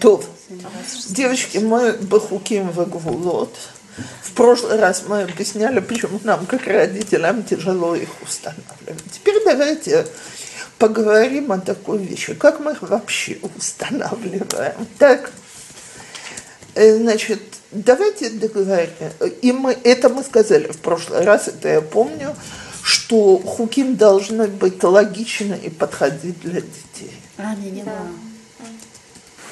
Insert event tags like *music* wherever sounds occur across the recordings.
То, девочки, мы бахуким в гвулот. В прошлый раз мы объясняли, почему нам, как родителям, тяжело их устанавливать. Теперь давайте поговорим о такой вещи. Как мы их вообще устанавливаем? Так, э, значит, давайте договоримся. И мы, это мы сказали в прошлый раз, это я помню, что хуким должны быть логичны и подходить для детей. А, не, не, да.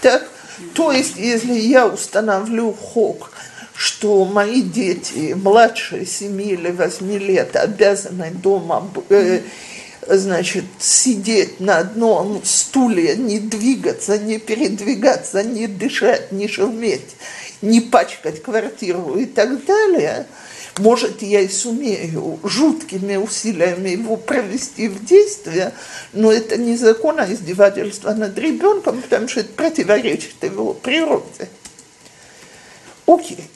Так? То есть, если я установлю хок, что мои дети младше 7 или 8 лет обязаны дома э, значит, сидеть на одном стуле, не двигаться, не передвигаться, не дышать, не шуметь, не пачкать квартиру и так далее, может, я и сумею жуткими усилиями его провести в действие, но это не закон, а издевательство над ребенком, потому что это противоречит его природе. Окей.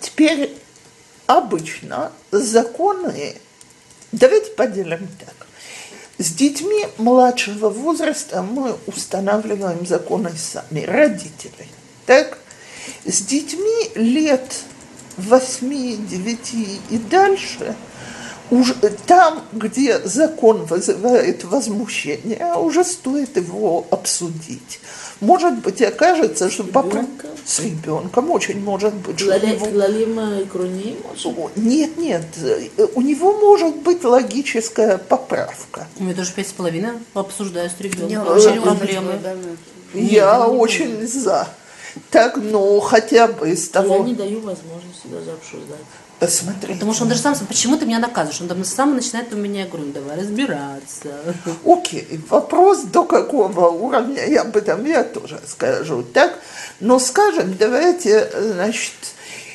Теперь обычно законы, давайте поделим так. С детьми младшего возраста мы устанавливаем законы сами, родители. Так? С детьми лет 8, 9 и дальше, уже там, где закон вызывает возмущение, уже стоит его обсудить. Может быть, окажется, что папа с ребенком очень может быть. Что него... Нет, нет, у него может быть логическая поправка. У меня тоже пять с половиной обсуждаю с ребенком. Очень проблемы. Я очень за. Так, ну, хотя бы из того... Я не даю возможности даже обсуждать. Посмотри. Потому что он даже сам, почему ты меня наказываешь? Он там сам начинает у меня, говорю, «Ну, давай разбираться. Окей, вопрос до какого уровня, я об этом я тоже скажу, так? Но скажем, давайте, значит,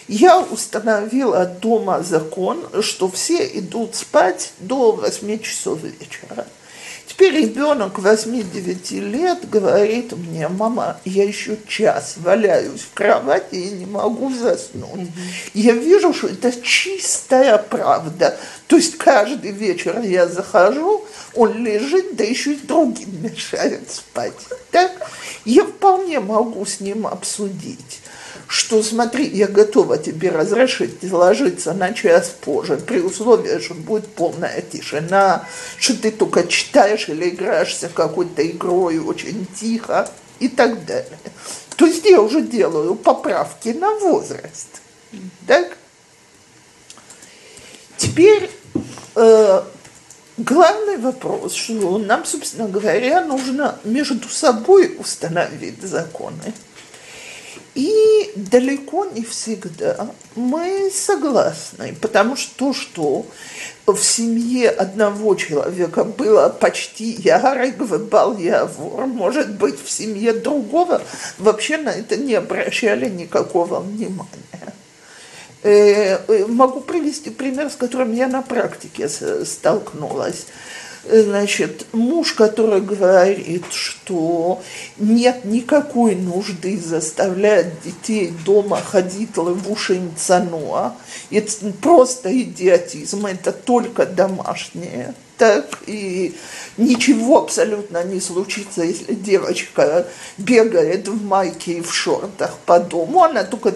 я установила дома закон, что все идут спать до 8 часов вечера. Теперь ребенок 8-9 лет говорит мне, мама, я еще час валяюсь в кровати и не могу заснуть. Я вижу, что это чистая правда. То есть каждый вечер я захожу, он лежит, да еще и другим мешает спать. Так? Я вполне могу с ним обсудить что смотри, я готова тебе разрешить ложиться на час позже, при условии, что будет полная тишина, что ты только читаешь или играешься какой-то игрой очень тихо и так далее. То есть я уже делаю поправки на возраст. Так? Теперь э, главный вопрос, что нам, собственно говоря, нужно между собой установить законы. И далеко не всегда мы согласны, потому что то, что в семье одного человека было почти ярый бал явор, может быть, в семье другого вообще на это не обращали никакого внимания. Э, э, могу привести пример, с которым я на практике столкнулась значит, муж, который говорит, что нет никакой нужды заставлять детей дома ходить левушин цануа, это просто идиотизм, это только домашнее так и ничего абсолютно не случится, если девочка бегает в майке и в шортах по дому, она только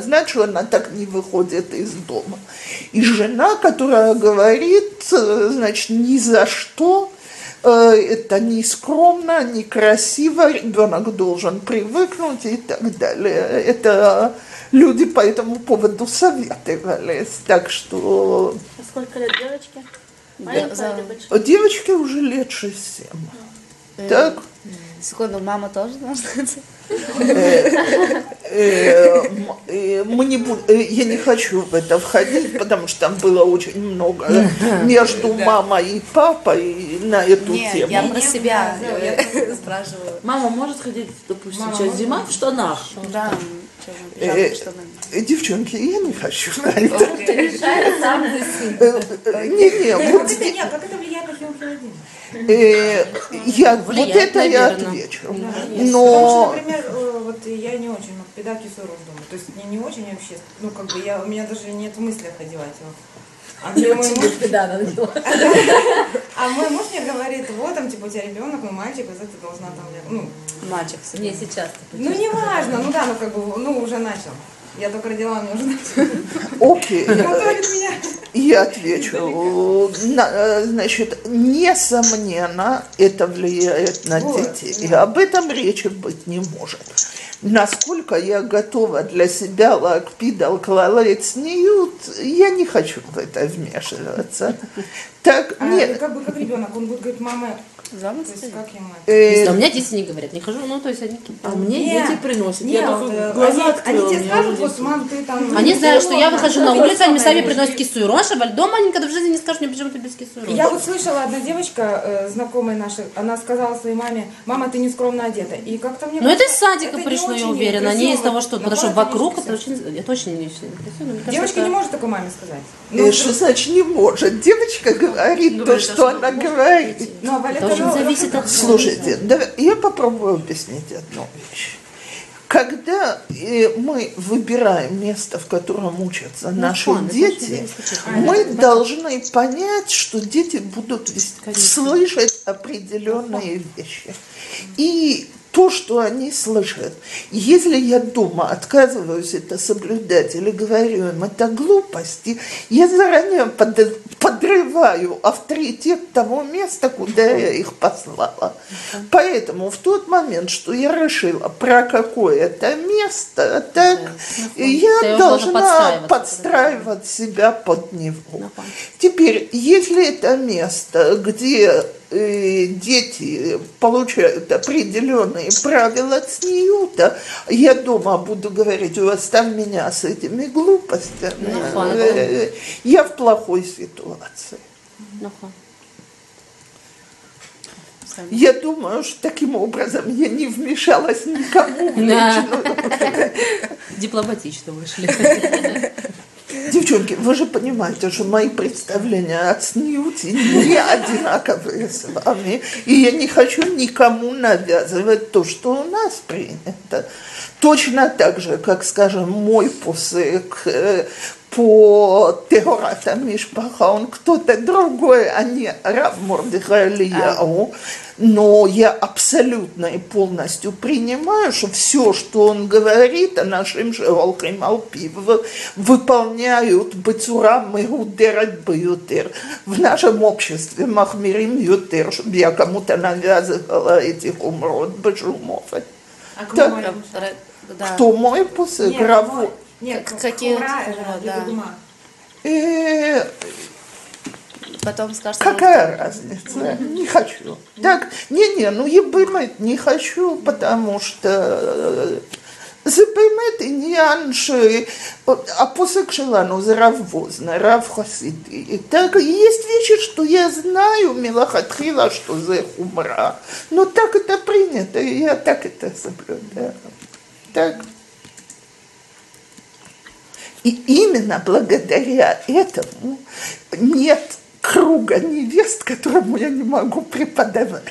знать, что она так не выходит из дома. И жена, которая говорит, значит, ни за что, э, это не скромно, не красиво, ребенок должен привыкнуть и так далее. Это люди по этому поводу советовались. Так что... А сколько лет девочке? Да, Девочке уже лет 6-7. Э, так? Секунду, мама тоже должна э, э, мы не буд... Я не хочу в это входить, потому что там было очень много *laughs* между мамой и папой на эту тему. Я про себя *laughs* спрашиваю. Мама может ходить, допустим, сейчас зима в штанах? Да. Девчонки, я не хочу *laughs* на это. Не-не, вот... Нет, как это влияет на? Э, я, вот это я отвечу. Но... Потому что, например, э, вот я не очень, вот педа кислород дома. То есть мне не очень вообще, ну как бы я, у меня даже нет в мыслях одевать его. А мне мой муж... *laughs* А мой муж мне говорит, вот там, типа, у тебя ребенок, мой мальчик, вот ты должна там, ну, Мальчик. Не, сейчас. Ну, не важно, ну да, ну как бы, ну уже начал. Я только родила, мне уже начал. Окей, я отвечу. Э, Значит, несомненно, это влияет на детей. И об этом речи быть не может. Насколько я готова для себя лакпидал клалет сниют, я не хочу в это вмешиваться. Так, А, нет, как бы как ребенок, он будет говорить, мама, Замуж то есть как ему? э, У меня дети не говорят, не хожу, ну, то есть они... А мне Нет, дети приносят. Нет, я только э, глаза они, открыла. они тебе скажут, вот, мам, ты там... Они знают, что я Ладно, выхожу на улицу, они сами приносят. А Шабаль дома они никогда в жизни не скажут мне, почему ты без кисуру. Я вот слышала, одна девочка, э, знакомая наша, она сказала своей маме, мама, ты не скромно одета. И как-то мне Ну, это из садика это пришло, я уверена, а не из того, что... Потому что вокруг это очень... Это очень Девочка не может такой маме сказать. э, Ну, что значит не может? Девочка говорит то, Говорит, что что она говорит. ну, а Валя Это очень зависит от... Слушайте, да, я попробую объяснить одну вещь. Когда э, мы выбираем место, в котором учатся наши Хон, это дети, мы должны понять, что дети будут вес- слышать определенные вещи. И то, что они слышат. Если я дома отказываюсь это соблюдать или говорю им это глупости, я заранее под- подрываю авторитет того места, куда я их послала. Поэтому в тот момент, что я решила про какое-то место, так я должна подстраивать себя под него. Теперь, если это место, где дети получают определенные правила цниюта, я дома буду говорить, оставь меня с этими глупостями, Ну, э, я в плохой ситуации. Ну. Я думаю, что таким образом я не вмешалась никому в личную *laughs* Дипломатично вышли. *laughs* Девчонки, вы же понимаете, что мои представления о снюте не одинаковые с вами. И я не хочу никому навязывать то, что у нас принято. Точно так же, как, скажем, мой посык э, по Теората Мишпаха, он кто-то другой, а не Рав Мордыхай Ильяу. Но я абсолютно и полностью принимаю, что все, что он говорит о нашем Шеолхим Алпив, выполняют Бацура Мегудерат Баютер. В нашем обществе Махмирим Ютер, чтобы я кому-то навязывала этих умрот Бажумов. А к Так. маме? Ра- Да. Кто мой посыл? Нет, мой- Нет, Как- к- какие хумра, хумра, э, да. Легудума. Э, Потом скажешь, Какая разница? Не хочу. Так, не-не, ну я באמת не хочу, потому что זה באמת עניין שהפוסק שלנו זה רב ווזנר, רב חסידי. Так, есть вещи, что я знаю милохатхила, что זה хумра, но так это принято, и я так это соблюдаю. Так. И именно благодаря этому нет круга невест, которому я не могу преподавать,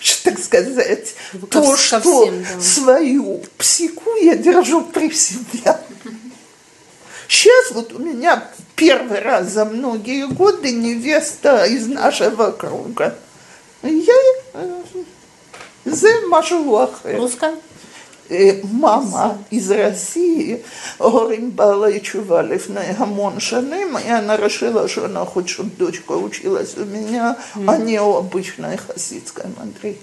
что, так сказать, ну, Вы то, ко- что да. свою псику я держу при себе. Сейчас вот у меня первый раз за многие годы невеста из нашего круга. Я э, за Машулаха. Русская? Ну, אה, מאמה из России, הורים בעלי תשובה לפני המון שנים, и она решила, что она хочет, чтобы дочка училась у меня, а не у обычной хасидской мандрихи.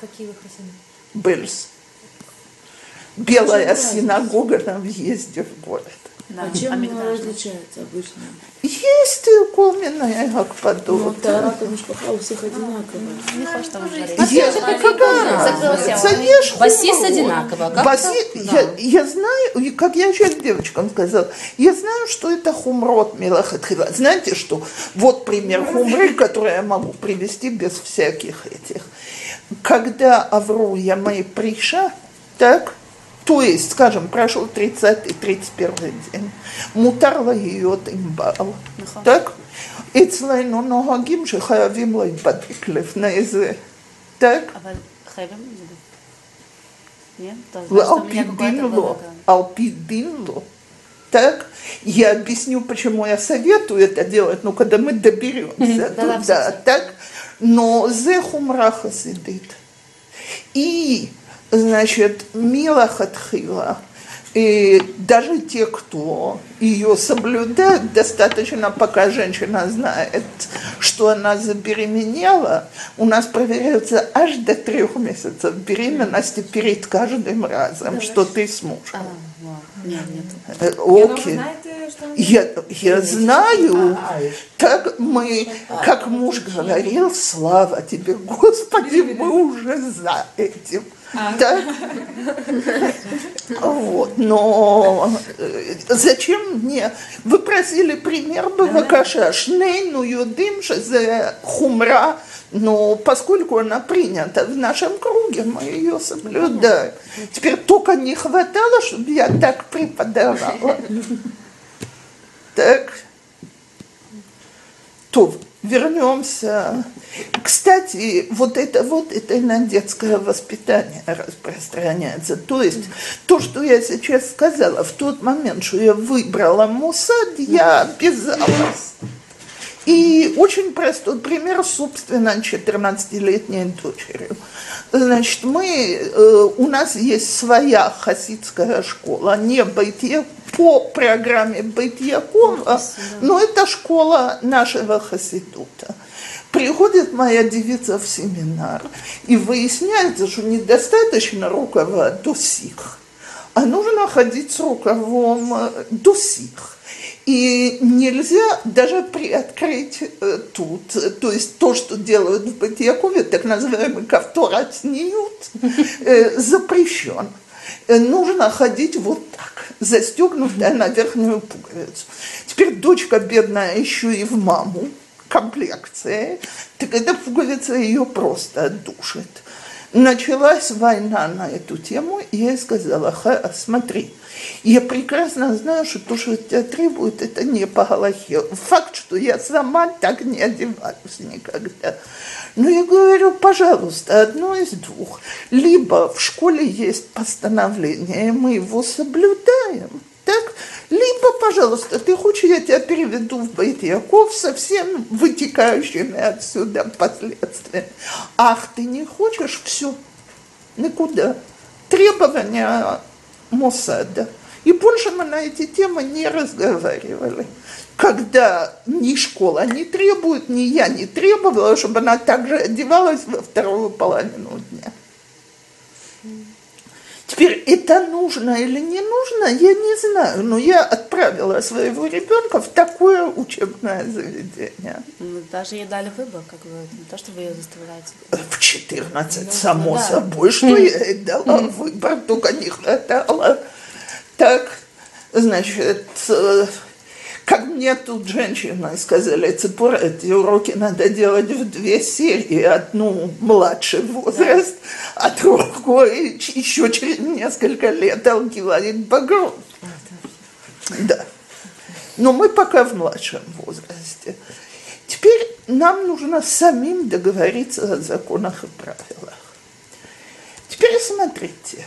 Какие вы хасиды? Бельс. Белая синагога на въезде в город. Да, А чем она различается обычно? Есть укоменная Ну, Акпадот. Тарата Мишпаха у всех одинаковая. Есть какая. Есть Басист одинаково. Как Баси- Да. я, я знаю, и как я сейчас девочкам сказала, я знаю, что это хумрот милахатхила. Знаете что? Вот пример хумры, который я могу привести без всяких этих. Когда Авру Ямай приша, так, то есть, скажем, прошел 30-31 день, мутарла ее имбал, так? אצלנו נוהגים שחייבים להיבדק לפני זה, так? אבל חייבים את זה. Нет? То есть, что у меня какое-то Алпидин было, ло. да. Алпидин ло. Так, я объясню, почему я советую это делать, ну, когда мы доберемся Да-да, туда, всё-всё. так, но зе хумра хасидит. И, значит, Мила Хатхила, и даже те, кто ее соблюдают, достаточно, пока женщина знает, что она забеременела, у нас проверяются аж до трех месяцев беременности перед каждым разом, что ты с мужем. А, вау. Нет, нет. Э, она Окей. Я, я знаю, так мы, как муж говорил, слава тебе, Господи, мы уже за этим. Так? Вот, но э, зачем мне? Вы просили пример Бавакаша. Шнейну юдим за хумра, но поскольку она принята в нашем круге, мы ее соблюдаем. Теперь только не хватало, чтобы я так преподавала. *laughs* Так. То, вернемся. Кстати, вот это вот, это на детское воспитание распространяется. То есть, то, что я сейчас сказала, в тот момент, что я выбрала Мусад, я обязалась. И очень простой пример, собственно, 14-летней дочерью. Значит, мы, э, у нас есть своя хасидская школа, не Байтья, по программе Байтьякова, но это школа нашего хасидута. Приходит моя девица в семинар, и выясняется, что недостаточно рукава до сих, а нужно ходить с рукавом до сих. И нельзя даже приоткрыть э, тут, то есть то, что делают в Батьякове, так называемый кавторат э, запрещен. Э, Нужно ходить вот так, застегнутая на верхнюю пуговицу. Теперь дочка бедная еще и в маму, комплекция, так эта пуговица ее просто отдушит. Началась война на эту тему, и я сказала, «Ха, смотри, я прекрасно знаю, что то, что тебя требует, это не по Галахе. Факт, что я сама так не одеваюсь никогда. Но я говорю, пожалуйста, одно из двух. Либо в школе есть постановление, и мы его соблюдаем, пожалуйста, ты хочешь, я тебя переведу в Байтьяков со всеми вытекающими отсюда последствиями. Ах, ты не хочешь, все, никуда. Требования Моссада. И больше мы на эти темы не разговаривали. Когда ни школа не требует, ни я не требовала, чтобы она также одевалась во вторую половину дня. Теперь это нужно или не нужно, я не знаю, но я отправила своего ребенка в такое учебное заведение. Ну, Даже ей дали выбор, как бы, не то, что вы ее заставляете. В 14, Ну, само да. собой, что я ей дала выбор, только не хватало. Так, значит, э, как мне тут женщины сказали, Цепора, эти уроки надо делать в две серии. Одну младший возраст, а другой еще через несколько лет Алгиларит Багров. Да. Но мы пока в младшем возрасте. Теперь нам нужно самим договориться о законах и правилах. Теперь смотрите,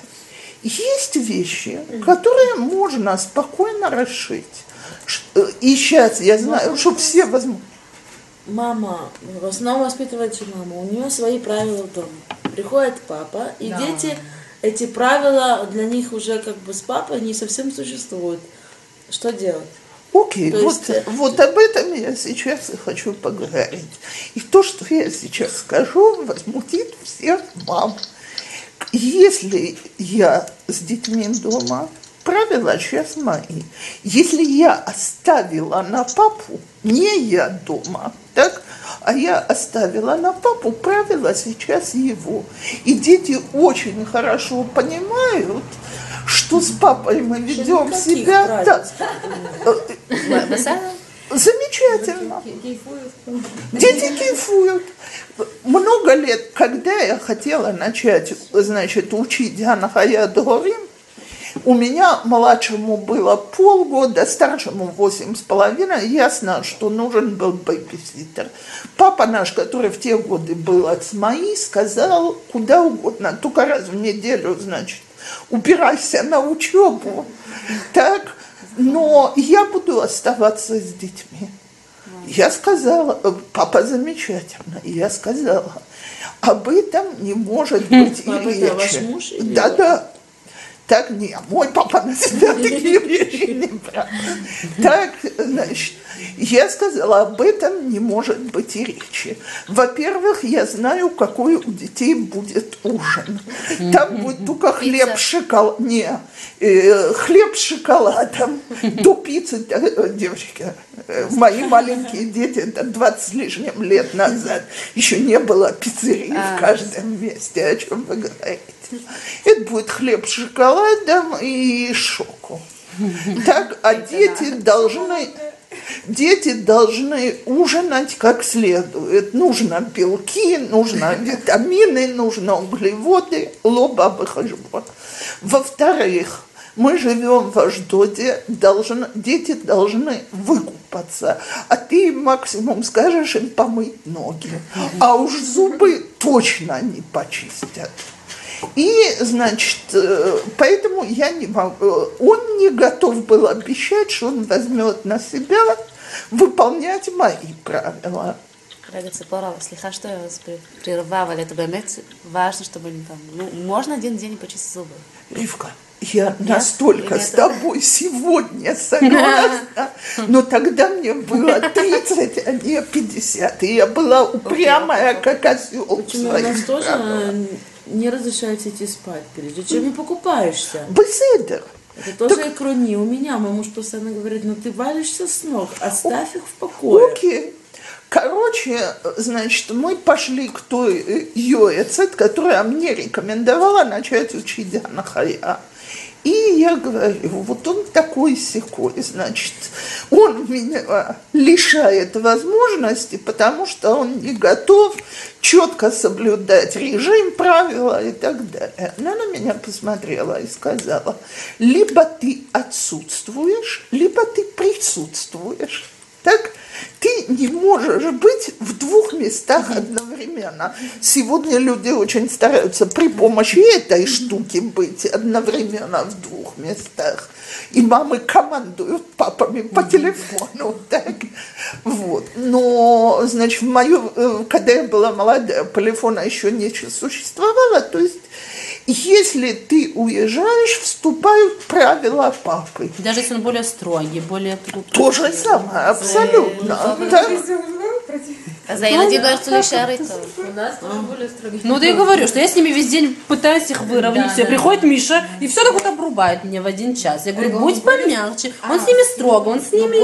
есть вещи, которые можно спокойно расшить. Э, И сейчас я знаю, что все возьмут. Мама в основном воспитывает же мама. У нее свои правила в доме. Приходит папа, и Да. дети, эти правила для них уже как бы с папой не совсем существуют. Что делать? Окей, То вот, есть, э, вот об этом я сейчас и хочу поговорить. И то, что я сейчас скажу, возмутит всех мам. Если я с детьми дома, правила сейчас мои. Если я оставила на папу, не я дома, так, а я оставила на папу, правила сейчас его. И дети очень хорошо понимают, что с папой мы ведем себя так. Замечательно. Дети кайфуют. Много лет, когда я хотела начать, значит, учить Ганахая Дорим, у меня младшему было полгода, старшему восемь с половиной. Ясно, что нужен был babysitter. Папа наш, который в те годы был от СМАИ, сказал куда угодно, только раз в неделю, значит, убирайся на учебу. Так, но я буду оставаться с детьми. Я сказала, папа замечательно, я сказала, об этом не может быть и ваш речи. Да, да. Так не, мой папа на себя такие вещи не брал. Так, значит, я сказала, об этом не может быть и речи. Во-первых, я знаю, какой у детей будет ужин. Там будет только хлеб с шоколадом. Не, э, хлеб с шоколадом. До пиццы, э, девочки, э, мои маленькие дети, это 20 с лишним лет назад, еще не было пиццерии в каждом месте, о чем вы говорите. Это будет хлеб с шоколадом и шоку. Так, а дети должны, дети должны ужинать как следует. Нужно белки, нужно витамины, нужно углеводы, лоба хашбон. Во-вторых, мы живем в Аждоде, должны, дети должны выкупаться, а ты им максимум скажешь им помыть ноги, а уж зубы точно не почистят. И, значит, э, поэтому я не могу, он не готов был обещать, что он возьмет на себя выполнять мои правила. רגע, ציפורה, סליחה что я вас при- прерываю, אבל это באמת важно, чтобы они там, ну, можно один день почистить зубы. Ривка, я настолько Или с это- тобой сегодня согласна, *laughs* но тогда мне было 30, а не 50, и я была упрямая, как осел. в Почему у нас своих тоже правилах. э, не разрешается идти спать, прежде чем не покупаешься. Беседер. Это тоже икрони. У меня мой муж постоянно говорит, ну ты валишься с ног, оставь их в покое. Окей. Короче, значит, мы пошли к той э, Йоэцет, которая мне рекомендовала начать учить Анахая. И я говорю, вот он такой секой, значит, он меня лишает возможности, потому что он не готов четко соблюдать режим, правила и так далее. Она на меня посмотрела и сказала, либо ты отсутствуешь, либо ты присутствуешь. Так? Ты не можешь быть в двух местах одновременно. Сегодня люди очень стараются при помощи этой штуки быть одновременно в двух местах. И мамы командуют папами по телефону. *laughs* Так? Вот. Но, значит, в мою, э, когда я была молодая, телефона еще не существовало. То есть, если ты уезжаешь, вступают правила папы. Даже если он более строгий, более... То же самое, абсолютно. Ну, да я говорю, что я с ними весь день пытаюсь их выровнять. Все, приходит Миша, и все так вот обрубает меня в один час. Я говорю, будь помягче. Он с ними строго, он с ними...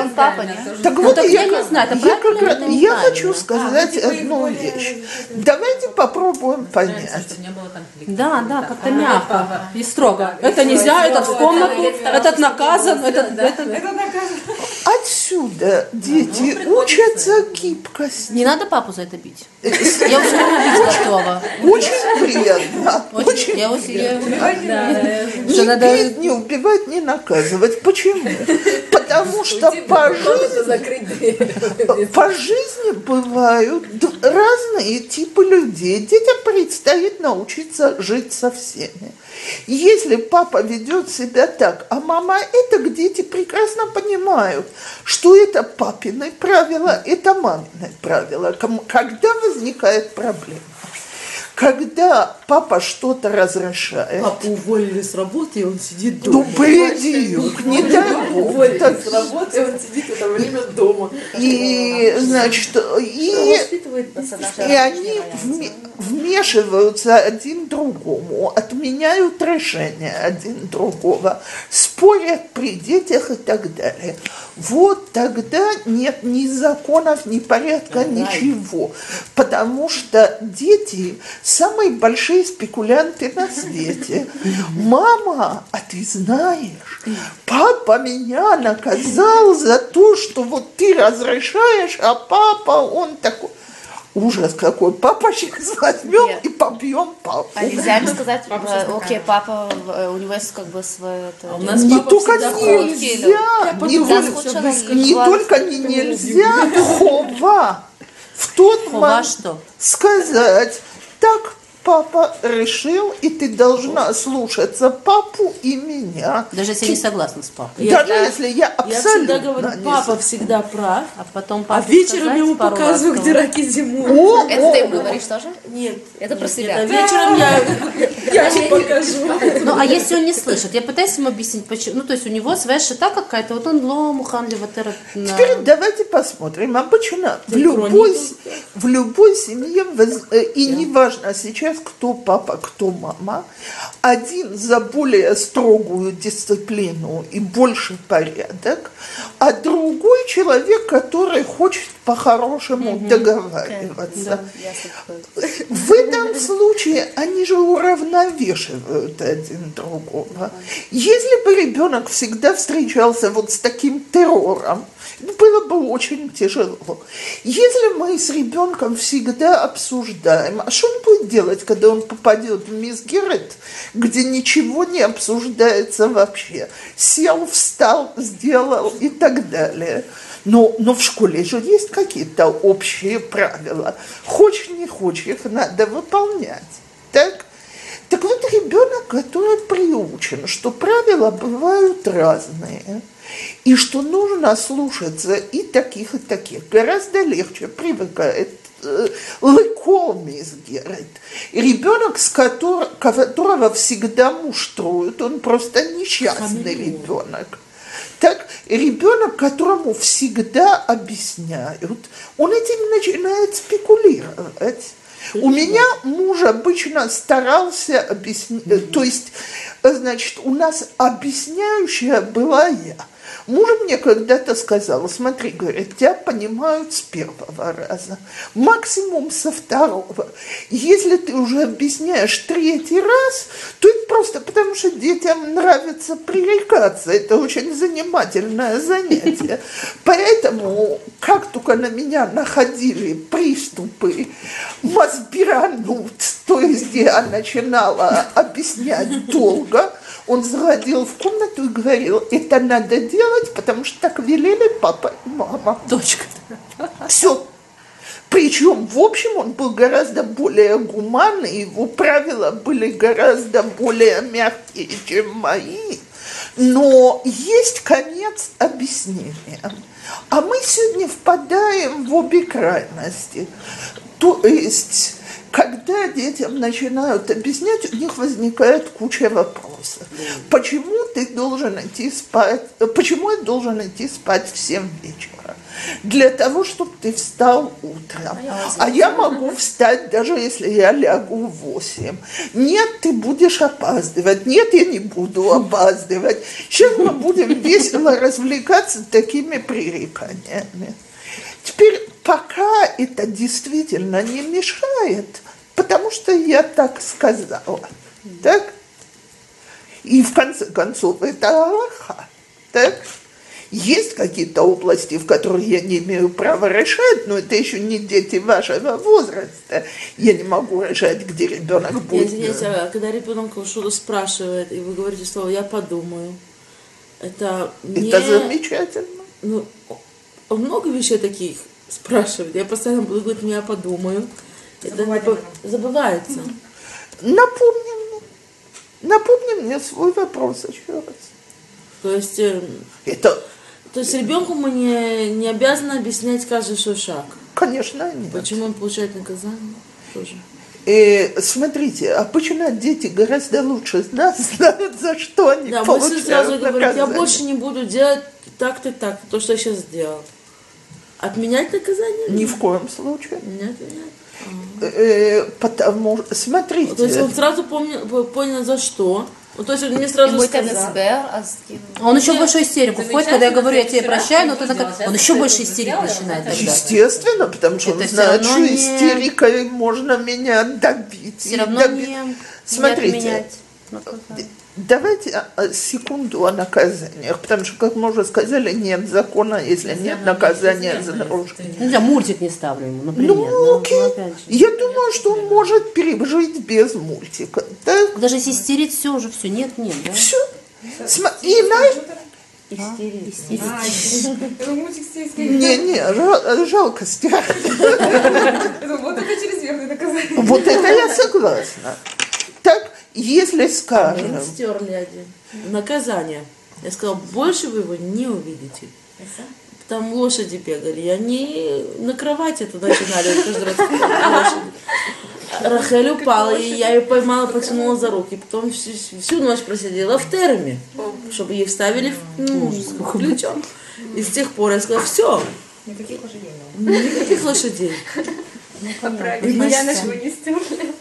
Он папа, не? Так Ну, вот, я, я не знаю, это я, как раз- хочу сказать одну вещь. Давайте попробуем понять. Да, да, как-то мягко и строго. Это нельзя, этот в комнату, этот наказан, этот... этот- Отсюда дети учатся гибкости. Не надо папу за это бить. *laughs* Я уже убить готова. Очень приятно. Очень, я я- Не Что надо- бить, не убивать, не наказывать. Почему? Потому что по жизни, *laughs* по жизни бывают разные типы людей. Детям предстоит научиться жить со всеми. Если папа ведет себя так, а мама это, дети прекрасно понимают, что это папины правила, это мамины правила. Ком- Когда возникает проблема? Когда папа что-то разрешает, Папу уволили с работы, и он сидит ну, дома. бредюк, не дай бог. Уволили Так, с работы, и он сидит в это время дома. И, значит, и, и они вме- вмешиваются один другому, отменяют решения один другого, спорят при детях и так далее. Вот тогда нет ни законов, ни порядка, ничего. Потому что дети самые большие спекулянты на свете. Мама, а ты знаешь, папа меня наказал за то, что вот ты разрешаешь, а папа, он такой... Ужас какой. Папа сейчас *laughs* возьмем Нет. и побьем папу. А нельзя им сказать, э, окей, папа, э, у него есть как бы свое... это- А у нас Не папа только нельзя, не, не только не нельзя, хова. В тот момент что? сказать, так, папа решил, и ты должна слушаться папу и меня. Даже если я не согласна с папой. Даже Я- если я Я всегда абсолютно говорю, не папа согласна. всегда прав. А потом А папе вечером сказать ему показываю, где раки зимуют. О, Это ты ему говоришь тоже? Нет. Это про себя. а вечером я, *laughs* я ему покажу. Ну, а если он не слышит? Я пытаюсь ему объяснить, почему. Ну, то есть у него своя шита какая-то, вот он ло, муханли, вот это... Теперь давайте посмотрим. Обычно в любой, в любой семье, э, и неважно сейчас, кто папа, кто мама, один за более строгую дисциплину и больше порядок, а другой человек, который хочет по-хорошему договариваться. Ясно какой. В этом случае они же уравновешивают один другого. Если бы ребенок всегда встречался вот с таким террором, было бы очень тяжело. Если мы с ребенком всегда обсуждаем, а что он будет делать, когда он попадет в мисс Геррет, где ничего не обсуждается вообще? Сел, встал, сделал и так далее. Но, но в школе же есть какие-то общие правила. Хочешь, не хочешь, их надо выполнять. Так? Так вот, ребенок, который приучен, что правила бывают разные, и что нужно слушаться и таких, и таких, гораздо легче привыкает э, легко мисс Геррит. И ребенок, с котор- которого всегда муштруют, он просто несчастный ребенок. Так, ребенок, которому всегда объясняют, он этим начинает спекулировать. У меня муж обычно старался объяснить, то есть, э, значит, у нас объясняющая была я. Муж мне когда-то сказал, смотри, говорит, тебя понимают с первого раза, максимум со второго. Если ты уже объясняешь третий раз, то это просто потому, что детям нравится пререкаться. Это очень занимательное занятие. Поэтому, как только на меня находили приступы мазбиранут, то есть я начинала объяснять долго, он заходил в комнату и говорил, это надо делать, потому что так велели папа и мама. Точка. Все. Причем, в общем, он был гораздо более гуманный, его правила были гораздо более мягкие, чем мои. Но есть конец объяснения. А мы сегодня впадаем в обе крайности. То есть, когда детям начинают объяснять, у них возникает куча вопросов. Почему ты должен идти спать? Почему я должен идти спать в 7 вечера? Для того, чтобы ты встал утром. А я могу встать, даже если я лягу в 8. Нет, ты будешь опаздывать. Нет, я не буду опаздывать. Сейчас мы будем весело развлекаться такими пререканиями. Пока это действительно не мешает, потому что я так сказала, так? И в конце концов, это Аллаха, так? Есть какие-то области, в которых я не имею права решать, но это еще не дети вашего возраста. Я не могу решать, где ребенок будет. извиняюсь, а когда ребенок что-то спрашивает, и вы говорите слово «я подумаю», это не... Это замечательно. Ну, много вещей таких спрашивает. Я постоянно буду говорить, «я подумаю». Это не забывается. Напомни мне. Напомни мне свой вопрос еще раз. То есть, э, Это, то есть ребенку мы не, не обязаны объяснять каждый свой шаг. конечно, нет. Почему он получает наказание? Тоже. Э, смотрите, обычно дети гораздо лучше нас знают, за что они Да, мы получают сразу говорим, я больше не буду делать так-то так, то, что я сейчас сделал. Отменять наказание? Ни в коем случае. Не отменять. Э, потому смотрите, То есть он сразу помнил, понял за что. Ну, то есть он мне сразу сказал. Он еще в большую истерику входит, когда я говорю, я тебе прощаю, но что ты Он еще больше сделала, начинает тогда. естественно, потому что Это он знает, что не- истерикой можно меня добить. Все равно доби- не, Смотрите, не отменять наказание. Давайте а, а, секунду о наказаниях, потому что, как мы уже сказали, нет закона, если нет наказания за нарушение. Ну, я мультик не ставлю ему, например. Ну, но- окей. но опять же. Я думаю, что он может пережить без мультика. Да? Даже если истерить, все уже, все, нет, нет, да? Все. И на... А, это мультик сельский. Не, не, жал- жалко стирать. Вот это через верх наказание. Вот это я согласна. Если скажем, стерли один. Наказание. Я сказала, больше вы его не увидите. Там лошади бегали, и они на кровати это начинали каждый раз. лошади. Рахель упала, и я ее поймала, потянула за руки. Потом всю, всю ночь просидела в терме, чтобы ей вставили в, ну, плечо. И с тех пор я сказала, все, Никаких лошадей не было. никаких лошадей. Я нашего не стерли.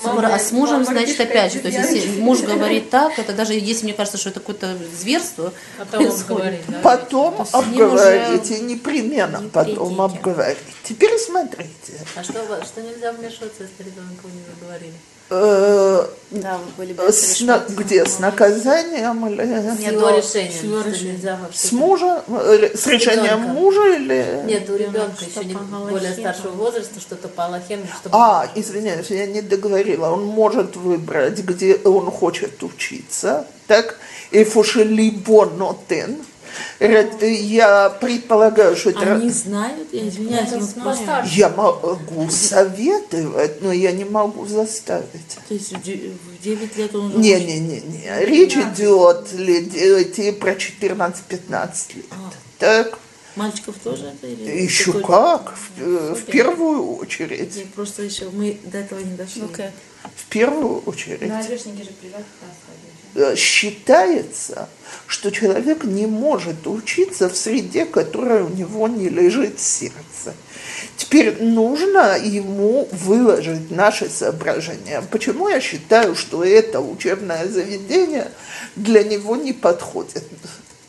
Скоро, а с мужем, значит, опять же, то есть если муж говорит так, это даже если мне кажется, что это какое-то зверство, *laughs* происходит. потом с ним обговорите, непременно потом обговорите. Теперь смотрите. А что, что нельзя вмешиваться, если ребенку не заговорили? э, да, были э, с, на, где с наказанием или нет его, до решения, с, его решения. с мужа э, с, с решением ребенка. мужа или? Нет у ребенка еще не более старшего возраста что-то по Аллахе чтобы... а извиняюсь я не договорила. Он может выбрать где он хочет учиться так? И фушелибо нотен я предполагаю, что это... Они знают, я извиняюсь, но Я могу советовать, но я не могу заставить. То есть в де- в 9 лет он уже Не-не-не, речь идет ли про 14-15 лет. Так, Мальчиков тоже это или еще только- как, в, в первую очередь, Я Просто еще мы до этого не дошли. Ну-ка. в первую очередь. На грешники же привет э, считается, что человек не может учиться в среде, которая у него не лежит сердце. Теперь нужно ему выложить наши соображения. Почему я считаю, что это учебное заведение для него не подходит?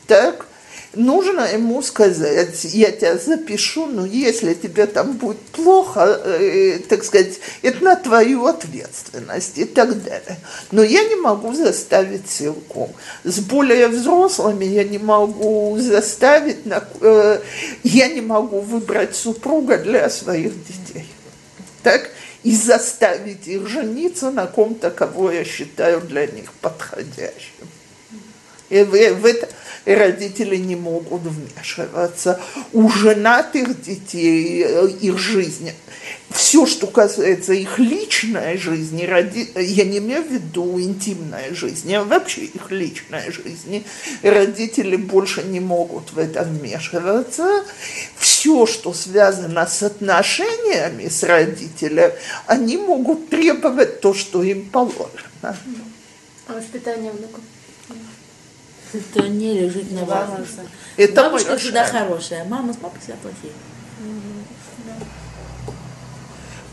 Так, нужно ему сказать, я тебя запишу, но если тебе там будет плохо, э, так сказать, это на твою ответственность и так далее. Но я не могу заставить силком. С более взрослыми я не могу заставить, э, я не могу выбрать супруга для своих детей. Так? И заставить их жениться на ком-то, кого я считаю для них подходящим. И в, в это родители не могут вмешиваться. У женатых детей, э, их жизни, все, что касается их личной жизни, роди- я не имею в виду интимной жизни, а вообще их личной жизни, родители больше не могут в это вмешиваться. Все, что связано с отношениями с родителем, они могут требовать то, что им положено. А воспитание внуков? Это не лежит на вас. Это Бабушка моё всегда хорошая, мама с папой всегда плохие.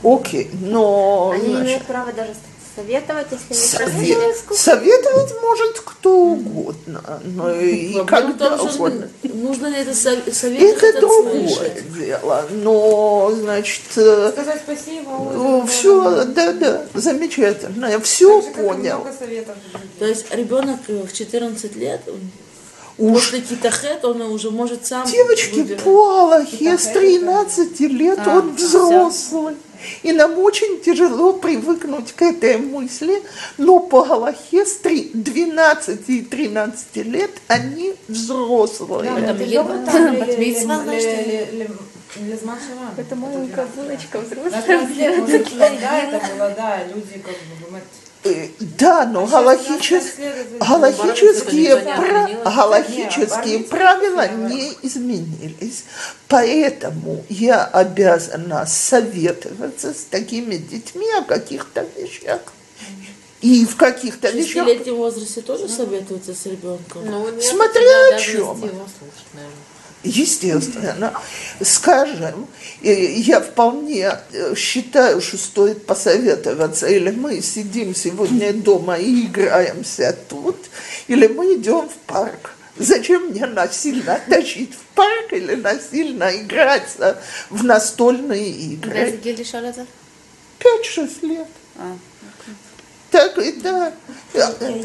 Окей, но... Они значит, имеют право даже советовать, если они совет- советовать может кто угодно, но и Вопрос когда том, угодно. нужно ли это со- совет Это другое слышать. дело, но, значит, э, Сказать спасибо. ой, все, да, да, замечательно, я все Так же, понял. То есть ребенок э, в 14 лет, Уж после китахет, он уже может сам девочки выбирать. по Аллахе с 13 лет А, он взрослый. И нам очень тяжело привыкнуть к этой мысли, но по Галахе с три- 12 и 13 лет они взрослые. Это маленькая булочка взрослая. 15 лет, может, тогда это было, да, люди как бы, Да, но А сейчас галахичес- 16 лет это- галахические, пра- изменилась. галахические правила не изменились. Поэтому я обязана советоваться с такими детьми о каких-то вещах. И в каких-то В вещах шестилетнем возрасте тоже советуются с ребенком? Ну, Смотря о его слушать естественно. Скажем, я вполне э, считаю, что стоит посоветоваться, или мы сидим сегодня дома и играемся тут, или мы идем в парк. Зачем мне насильно тащить в парк или насильно играться в настольные игры? Пять-шесть лет. А. Так и да. Я, я, я,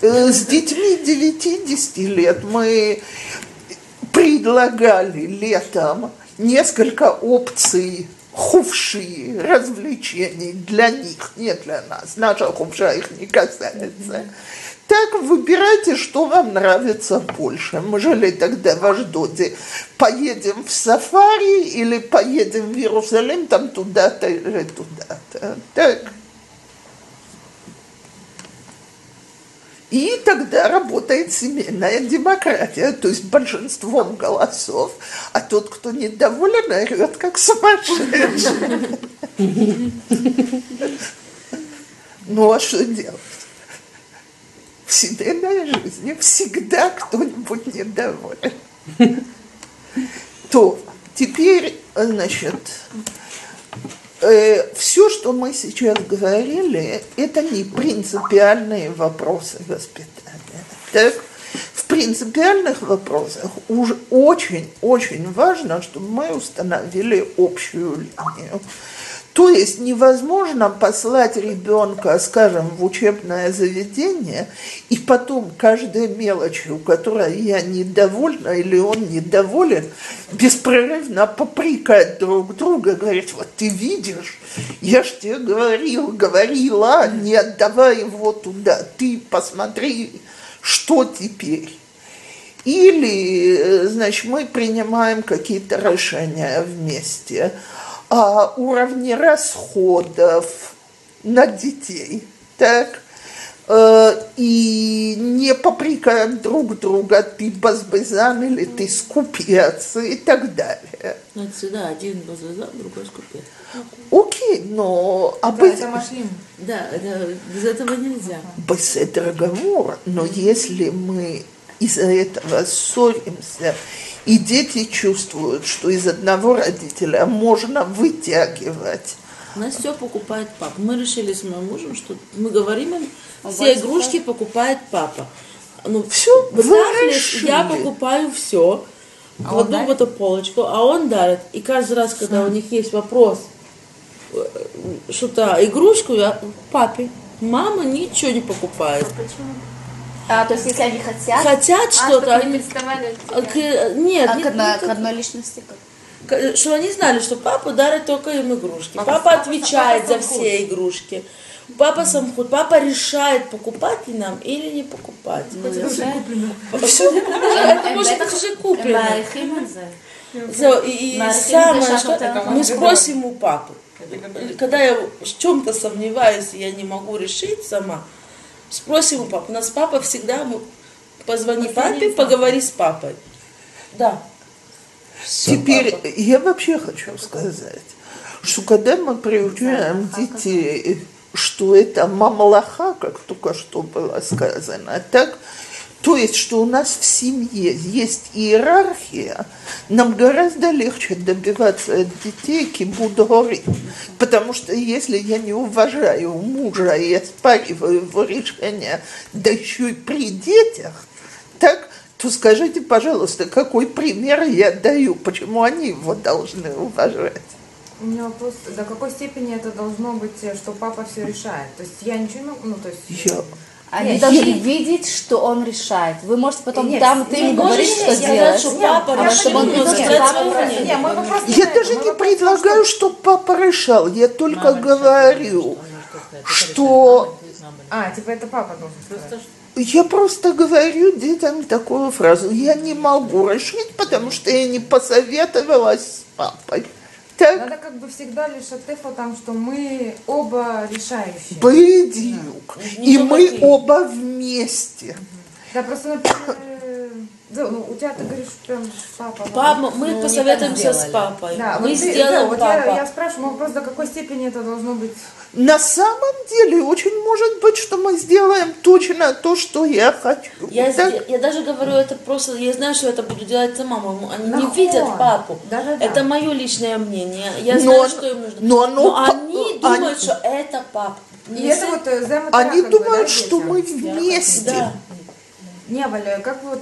с детьми 9-10 лет мы предлагали летом несколько опций хувши, развлечений для них, не для нас. Наша хувша их не касается. Так выбирайте, что вам нравится больше. Мы жили тогда в Аждоде. Поедем в сафари или поедем в Иерусалим, там туда-то или туда-то. Так. И тогда работает семейная демократия, то есть большинством голосов, а тот, кто недоволен, орет как сумасшедший. Ну а что делать? В семейной жизни всегда кто-нибудь недоволен. То теперь, значит, э, все, что мы сейчас говорили, это не принципиальные вопросы воспитания. Так, в принципиальных вопросах уж очень-очень важно, чтобы мы установили общую линию. То есть невозможно послать ребенка, скажем, в учебное заведение, и потом каждой мелочью, которой я недовольна или он недоволен, беспрерывно попрекать друг друга, говорить, вот ты видишь, я ж тебе говорил, говорила, не отдавай его туда, ты посмотри, что теперь. Или, э, значит, мы принимаем какие-то решения вместе – а, уровне расходов на детей, так, э, и не попрекаем друг друга, ты базбезан или ты скупец и так далее. Ну, это всегда один базбезан, другой скупец. Окей, но... А да, это машлим. Да, это, без этого нельзя. Без этого договор, но если мы из-за этого ссоримся и дети чувствуют, что из одного родителя можно вытягивать. У нас все покупает папа. Мы решили с моим мужем, что мы говорим им, все игрушки покупает папа. Ну, все, вы я покупаю все, а кладу в эту полочку, а он дарит. И каждый раз, когда у них есть вопрос, э, что-то игрушку, я папе, мама ничего не покупает. Почему? А, то есть если они хотят? Хотят а, что-то. Они приставали к, нет, а нет, к, одной, нет, к одной личности как? что они знали, что папа дарит только им игрушки. Папа, папа отвечает папа за все игрушки. Папа сам худ, папа решает, покупать ли нам или не покупать. Ну, Все, *laughs* это может быть уже куплено. И самое, что мы спросим у папы. Когда я в чем-то сомневаюсь, я не могу решить сама, Спросим у папы. У нас папа всегда, позвони папе, поговори с папой. Да. Теперь папа. я вообще хочу сказать, что когда мы приучаем детей, что это мамлаха, как только что было сказано, так то есть, что у нас в семье есть иерархия, нам гораздо легче добиваться от детей кибудгори. Потому что если я не уважаю мужа и оспариваю его решение, да еще и при детях, так, то скажите, пожалуйста, какой пример я даю, почему они его должны уважать? У меня вопрос, до какой степени это должно быть, что папа все решает? То есть я ничего не могу, ну то есть... Я они должны видеть, что он решает. Вы можете потом нет, там ты ему говорить, что делать. Что папа а чтобы он видел, что папа Я даже не предлагаю, чтобы папа решал. Я только говорю, что... А, типа это папа должен сказать. Я просто говорю детям такую фразу. Я не могу решить, потому что я не посоветовалась с папой. Так. Надо как бы всегда лишь о там, что мы оба решающие. Бедюк. Да. И мы такие. оба вместе. Да, просто, например, да, ну, у тебя ты говоришь, прям папа. Папа, мы ну, посоветуемся с папой. Да, мы вот сделаем да, вот папа. Я, я спрашиваю, ну, просто до какой степени это должно быть? На самом деле, очень может быть, что мы сделаем точно то, что я хочу. Я, так? я, я даже говорю, это просто, я знаю, что это буду делать сама. Они Нахуй. не видят папу. Да, да, да. Это мое личное мнение. Я знаю, но, что им нужно. Но, но, но они думают, они, что это папа. И это вот э, Они думают, да, что мы вместе. Да. Не, Валя, как вот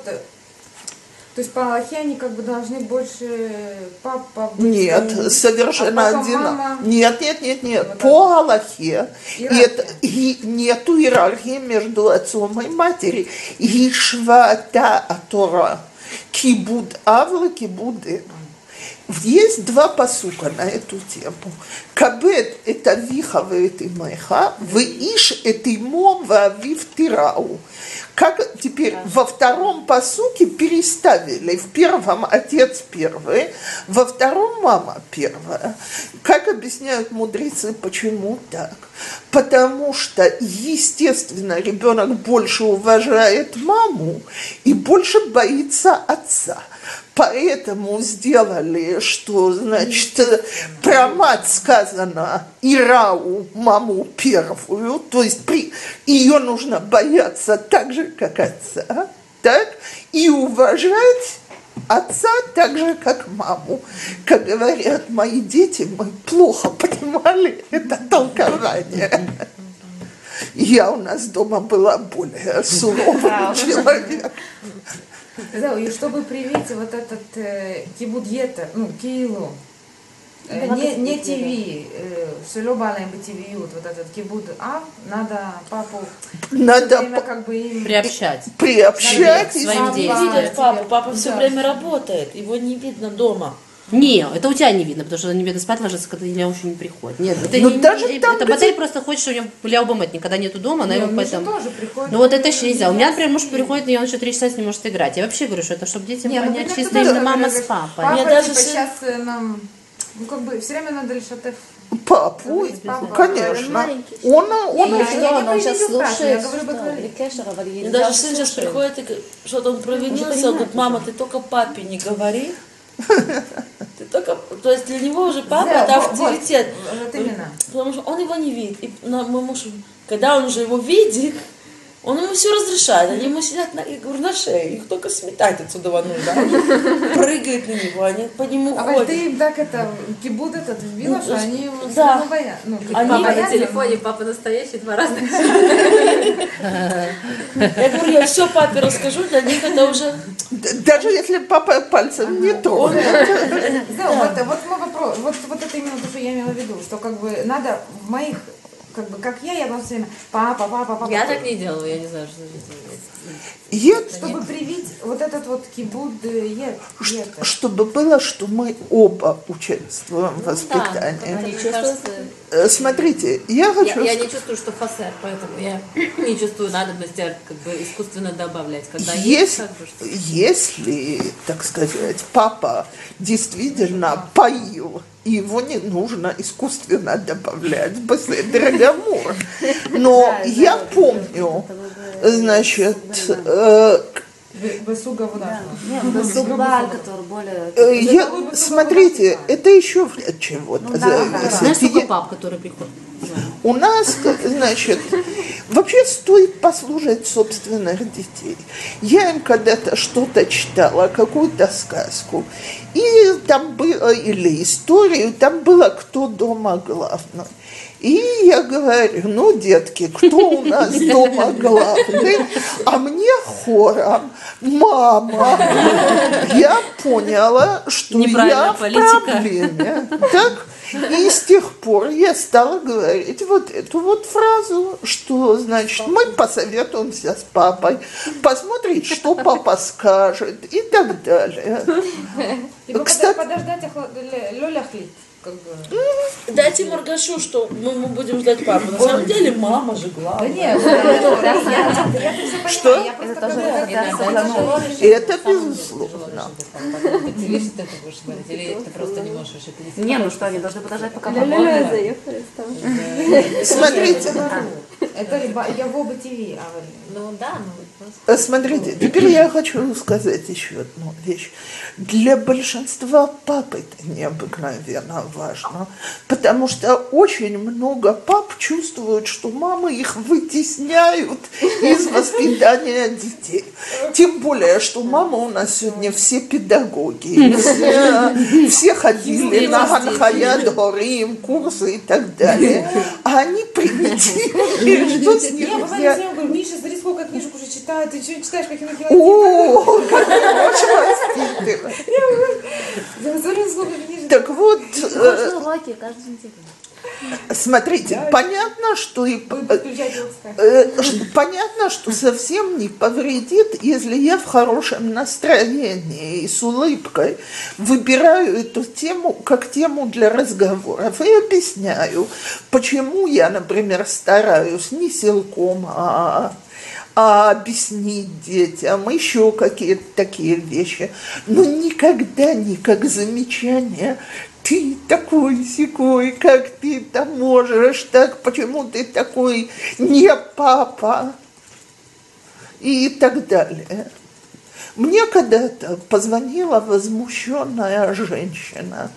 то есть по Аллахе они как бы должны больше папа быть. Нет, они... совершенно а одинаково. Мама... Нет, нет, нет, нет. Вот по Аллахе это, и нету иерархии между отцом и матерью. Ишвата Атора. Кибуд Авла, кибуд Есть два посука на эту тему. Кабет это виха это имеха, вы иш это имо вавив тирау. Как теперь во втором посуке переставили. В первом отец первый, во втором мама первая. Как объясняют мудрецы, почему так? Потому что, естественно, ребенок больше уважает маму и больше боится отца. Поэтому сделали, что, значит, про мать сказано Ирау, маму первую, то есть при, ее нужно бояться так же, как отца, так, и уважать отца так же, как маму. Как говорят мои дети, мы плохо понимали это толкование. Я у нас дома была более суровым человеком. Зау, и чтобы привить вот этот э, кибудьета, ну, киилу, э, не, не ТВ, э, шелобалаем бы ТВ, вот этот кибуд, а надо папу Надо время как бы им... Приобщать. приобщать. и Своим видят папу, папа все Да. время работает, его не видно дома. Не, это у тебя не видно, потому что Неведа спать ложится, когда Илья еще не приходит. Нет, это, Ну, не, даже не- там, это где- модель просто хочет, что у него Илья Бамет никогда нету дома, она Не, его поэтому... тоже приходит. Ну вот это еще нельзя. У меня, например, муж приходит, и он еще три часа не может играть. Я вообще говорю, что это чтобы детям Не, ну, понять как чисто именно мама с папой. Папа, Мне даже типа, сейчас э, нам... Ну, как бы, все время надо лишь от Папу, Говорит, папа, конечно. Он, он, Я- я Что, не он сейчас я слушает, а или даже я сын сейчас приходит и говорит, что-то он провинился, он говорит, мама, ты только папе не говори. Ты только, то есть для него уже папа Да, это вот, вот, авторитет. Вот именно. Потому что он его не видит. И мой муж, когда он уже его видит, он ему все разрешает. Они ему сидят на, я говорю, на шее. Их только сметать отсюда вон, да? Они прыгают на него, они по нему А вот ходят. ты им так это, кибуд этот вбила, Ну, что они его да. боятся. Ну, Они Папа на боятся, телефоне, папа настоящий, два разных. Я говорю, я все папе расскажу, для них это уже... даже если папа пальцем не тронет. Да, вот, вот мой вопрос, вот, вот это именно то, что я имела в виду, что как бы надо в моих, как бы, как я, я вам все время, папа, папа, папа. Я так не делаю, я не знаю, что это есть. Я, Чтобы привить вот этот вот кибуд э, е- ета. чтобы было, что мы оба участвуем в Да, воспитании. чувствуют. кажется, Э, Смотрите, я Я, хочу я sk- не чувствую, что фасер, поэтому я не чувствую надобности как бы искусственно добавлять. Когда есть, Если, как бы, что... если, так сказать, папа действительно поил, и его не нужно искусственно добавлять, после Драгомур. Но я помню, значит, э, который более... э, я, смотрите, это еще от чего-то зависит. Знаешь, Я- сколько пап, который приходит? У нас, значит, вообще стоит послушать собственных детей. Я им когда-то что-то читала, какую-то сказку, и там было, или историю, там было кто дома главный. И я говорю, ну, детки, кто у нас дома главный? А мне хором, мама. Я поняла, что я в политика. проблеме. Так? И с тех пор я стала говорить вот эту вот фразу, что, значит, мы посоветуемся с папой, посмотреть, что папа скажет и так далее. Кстати- подождать ле- лёляхли, как бы. Дайте Маргашу, что мы, мы будем ждать папу. На самом деле мама же Да главная. нет, я Что? Это тоже безусловно. Ты видишь, что ты будешь говорить, или ты просто не можешь еще перейти? Не, ну что, они должны подождать, пока папа... Смотрите, Это либо я в оба ТВ, а. Ну да, ну э, смотрите, теперь я хочу сказать еще одну вещь. Для большинства пап это необыкновенно важно, потому что очень много пап чувствуют, что мамы их вытесняют из воспитания детей. Тем более, что мама у нас сегодня все педагоги, все, все ходили на Ганхаят, Горим, курсы и так далее. А они примитивные, что с них читаю, ты что читаешь, как их О, как. Я. Так вот, э. Смотрите, понятно, что и. Э, ш- Понятно, что совсем не повредит, если я в хорошем настроении и с улыбкой выбираю эту тему как тему для разговоров и объясняю, почему я, например, стараюсь не силком, а а объяснить детям, еще какие-то такие вещи. Но никогда не как замечание, ты такой секой, как ты там можешь, так почему ты такой не папа и так далее. Мне когда-то позвонила возмущенная женщина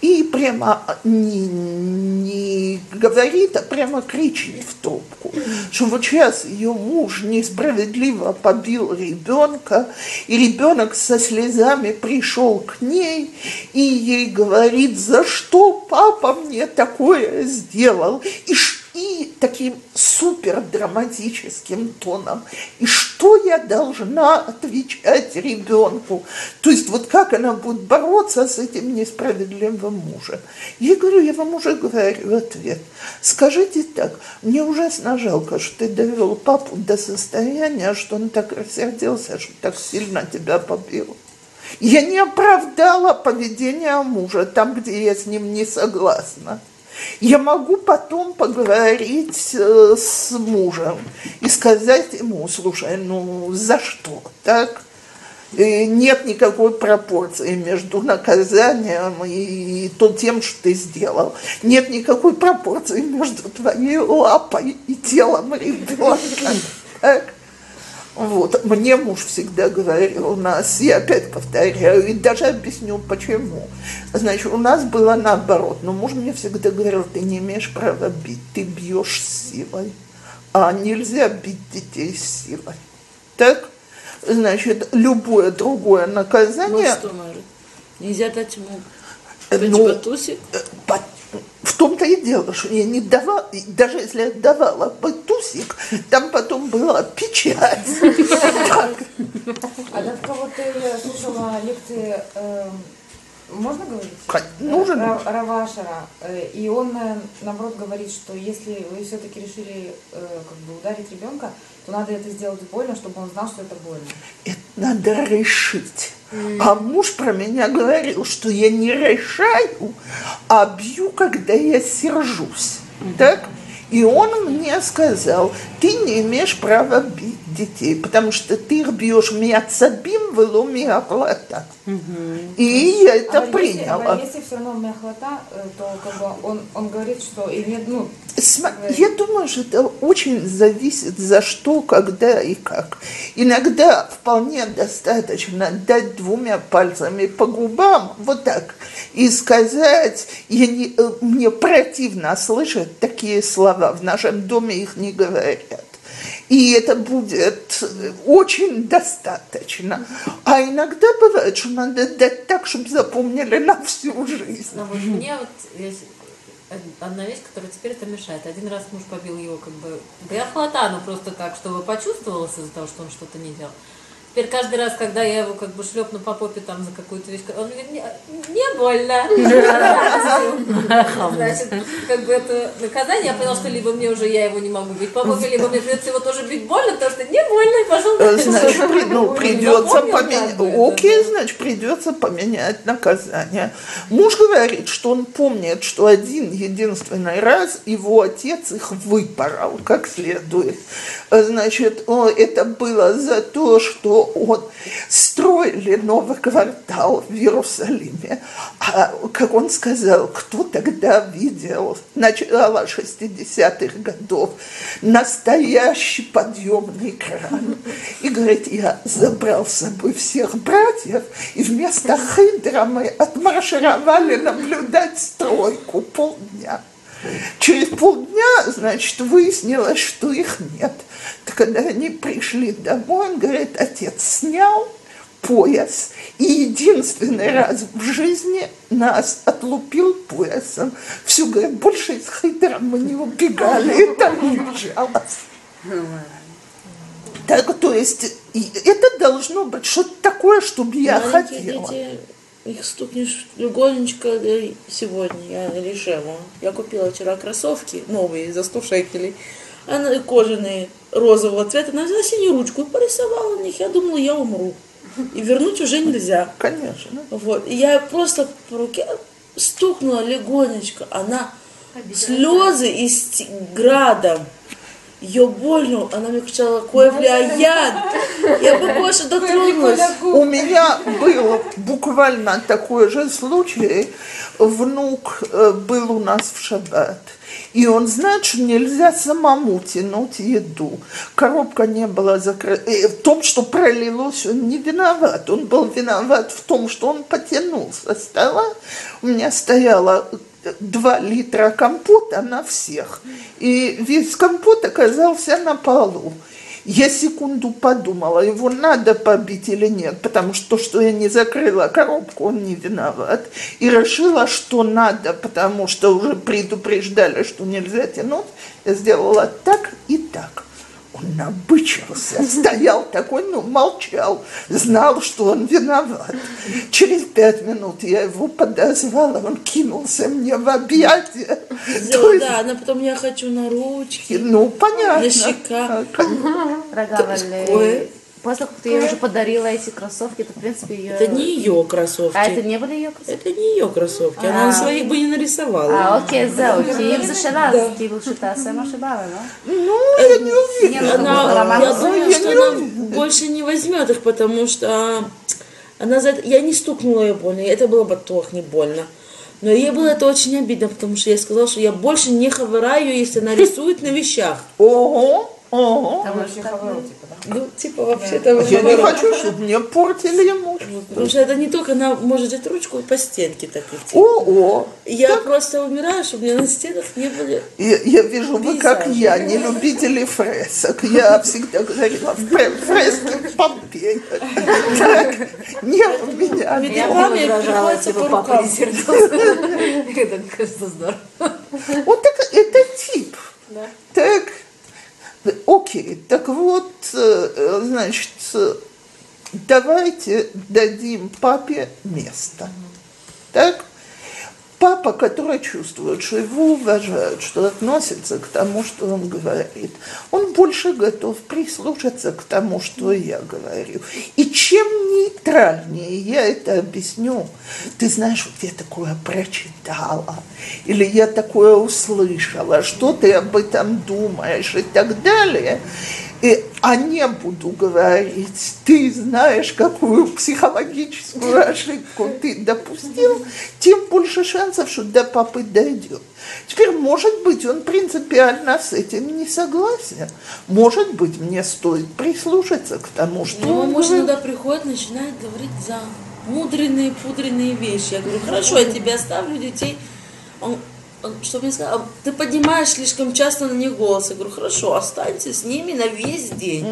и прямо не, не говорит, а прямо кричит в трубку, что вот сейчас ее муж несправедливо побил ребенка, и ребенок со слезами пришел к ней и ей говорит, за что папа мне такое сделал, и что и таким супер драматическим тоном. И что я должна отвечать ребенку? То есть вот как она будет бороться с этим несправедливым мужем? Я говорю, я вам уже говорю ответ. Скажите так, мне ужасно жалко, что ты довел папу до состояния, что он так рассердился, что так сильно тебя побил. Я не оправдала поведение мужа там, где я с ним не согласна. Я могу потом поговорить э, с мужем и сказать ему, слушай, ну за что, так? И нет никакой пропорции между наказанием и то, тем, что ты сделал. Нет никакой пропорции между твоей лапой и телом ребенка. Так? Вот. Мне муж всегда говорил у нас, я опять повторяю, и даже объясню почему. Значит, у нас было наоборот, но муж мне всегда говорил, ты не имеешь права бить, ты бьешь силой, а нельзя бить детей силой. Так? Значит, любое другое Ну наказание... что, может? Нельзя дать ему э, ну, батусик? В том-то и дело, что я не давала, даже если я давала батусик, там потом была печать. А только вот я слушала лекции, э, можно говорить? Нужен. Ра- Равашара. э, И он, э, наоборот, говорит, что если вы все-таки решили э, как бы ударить ребенка, то надо это сделать больно, чтобы он знал, что это больно. Это надо решить. А муж про меня говорил, что я не решаю, а бью, когда я сержусь. Так? И он мне сказал, ты не имеешь права бить детей, потому что ты их бьешь мяцабим вело миаплата. И я это а Если, приняла. а если все равно мяхлота, э, то как бы он, он говорит, что и нет, ну, Сма- Я думаю, что это очень зависит за что, когда и как. Иногда вполне достаточно дать двумя пальцами по губам, вот так, и сказать, я не, э, мне противно слышать такие слова, в нашем доме их не говорят. И это будет очень достаточно. А иногда бывает, что надо дать так, чтобы запомнили на всю жизнь. Но вот мне вот есть одна вещь, которая теперь это мешает. Один раз муж побил его как бы бляхлота, но просто так, чтобы почувствовалось из-за того, что он что-то не делал. Теперь каждый раз, когда я его как бы шлепну по попе там за какую-то вещь, он говорит, не, не больно. *laughs* Значит, как бы это наказание, я поняла, что либо мне уже я его не могу бить по попе, либо мне придется его тоже бить больно, потому что не больно, и пошел Э, Значит, *laughs* при- ну, придется поменять. Окей, значит, придется поменять наказание. Муж говорит, что он помнит, что один единственный раз его отец их выпорол как следует. Э, Значит, это было за то, что он строили новый квартал в Иерусалиме. А, как он сказал, кто тогда видел начало 60-х годов настоящий подъемный кран. И говорит, я забрал с собой всех братьев, и вместо хидра мы отмаршировали наблюдать стройку полдня. Через полдня, значит, выяснилось, что их нет. Так когда они пришли домой, он говорит, отец снял пояс и единственный раз в жизни нас отлупил поясом. Все, говорит, больше из хидра мы не убегали, это лежалось. Так, то есть, это должно быть что-то такое, чтобы я Маленькие хотела. дети их стукнешь легонечко да, и сегодня, я решила. Я купила вчера кроссовки новые за 100 шекелей. Она кожаные, розового цвета. Она взяла синюю ручку и порисовала на них. Я думала, я умру. И вернуть уже нельзя. Конечно. Вот. И я просто по руке стукнула легонечко. Она слезы из градом. Ее больно, она мне кричала, Коевля, яд. Я бы больше дотронулась. У меня был буквально такой же случай. Внук э, был у нас в шаббат. И он знает, что нельзя самому тянуть еду. Коробка не была закрыта. И в том, что пролилось, он не виноват. Он был виноват в том, что он потянул со стола. У меня стояла два литра компота на всех. И весь компот оказался на полу. Я секунду подумала, его надо побить или нет, потому что то, что я не закрыла коробку, он не виноват. И решила, что надо, потому что уже предупреждали, что нельзя тянуть. Я сделала так и так. Он набычился, стоял такой, ну, молчал, знал, что он виноват. Через пять минут я его подозвала, он кинулся мне в объятия. То есть, Да, она потом я хочу на ручки. ну, понятно. На щеках. Кое- после как ты ей уже подарила эти кроссовки, это в принципе, ее... Это не ее кроссовки. А это не были ее кроссовки? Это не ее кроссовки. Она на своих бы не нарисовала. А, окей, зел. Киев зашила, Киев шита, сама шибала, да? Ну, э, я не уверена. Ну, она, я думаю, что она больше не возьмет их, потому что а, она за это... Я не стукнула ее больно, это было бы тох не больно. Но ей было это очень обидно, потому что я сказала, что я больше не хавыраю, если она рисует на вещах. Ого! Ого. Там Вообще хавал, типа, да? Ну, типа, вообще-то... Я не хочу, чтобы мне портили муж. Потому что это не только она может взять ручку и по стенке так идти. О, о. Я просто умираю, чтобы мне на стенах не были... Я, я вижу, вы как я, не любители фресок. Я всегда говорила, фре- фрески Помпея. Так, не у меня. Ведь Я бы маме приходится по папа рукам. *laughs* Это, кажется, здорово. Вот так, это тип. Так, окей, так вот, э, значит, э, давайте дадим папе место. Так? Папа, который чувствует, что его уважают, что относится к тому, что он говорит, он больше готов прислушаться к тому, что я говорю. И чем нейтральнее я это объясню, ты знаешь, вот я такое прочитала, или я такое услышала, что ты об этом думаешь и так далее, и, а не буду говорить, ты знаешь, какую психологическую ошибку ты допустил, тем больше шансов, что до папы дойдет. Теперь, может быть, он принципиально с этим не согласен. Может быть, мне стоит прислушаться к тому, что Ну, он муж говорит. иногда приходит, начинает говорить за мудренные, пудренные вещи. Я говорю, хорошо, я тебе оставлю детей. Он что мне сказал, «А ты поднимаешь слишком часто на них голос. Я говорю, хорошо, останься с ними на весь день.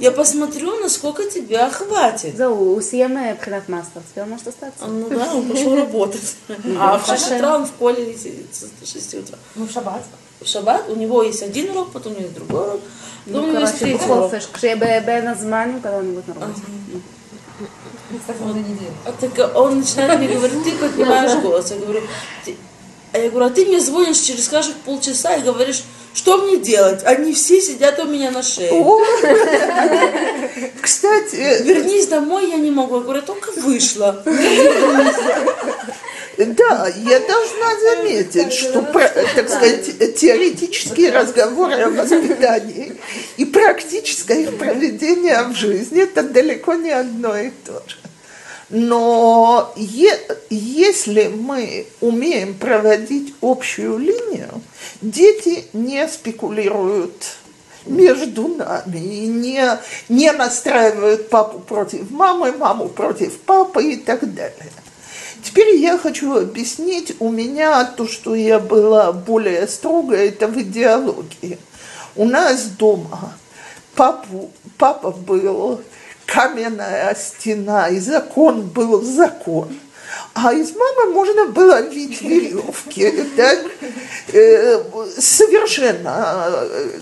Я посмотрю, насколько тебя хватит. Зоу, у Сиеме Пхенат Мастер, тебе может остаться. А, ну да, он пошел работать. А в 6 утра он в поле сидит, с 6 утра. Ну, в шаббат. В шаббат у него есть один урок, потом у него есть другой урок. Потом у него есть третий урок. когда он будет на работе. Кстати, он, так он начинает мне говорить, ты поднимаешь голос. Я говорю, а я говорю, а ты мне звонишь через каждых полчаса и говоришь, что мне делать? Они все сидят у меня на шее. О, *laughs* Кстати, Вернись домой, я не могу. Я говорю, только вышла. Да, я должна заметить, что, так сказать, теоретические разговоры о воспитании и практическое их проведение в жизни – это далеко не одно и то же. Но е- если мы умеем проводить общую линию, дети не спекулируют между нами и не, не настраивают папу против мамы, маму против папы и так далее. Теперь я хочу объяснить, у меня то, что я была более строгая, это в идеологии. У нас дома папу, папа был каменная стена, и закон был закон. А из мамы можно было видеть веревки. Так? Э, Совершенно э,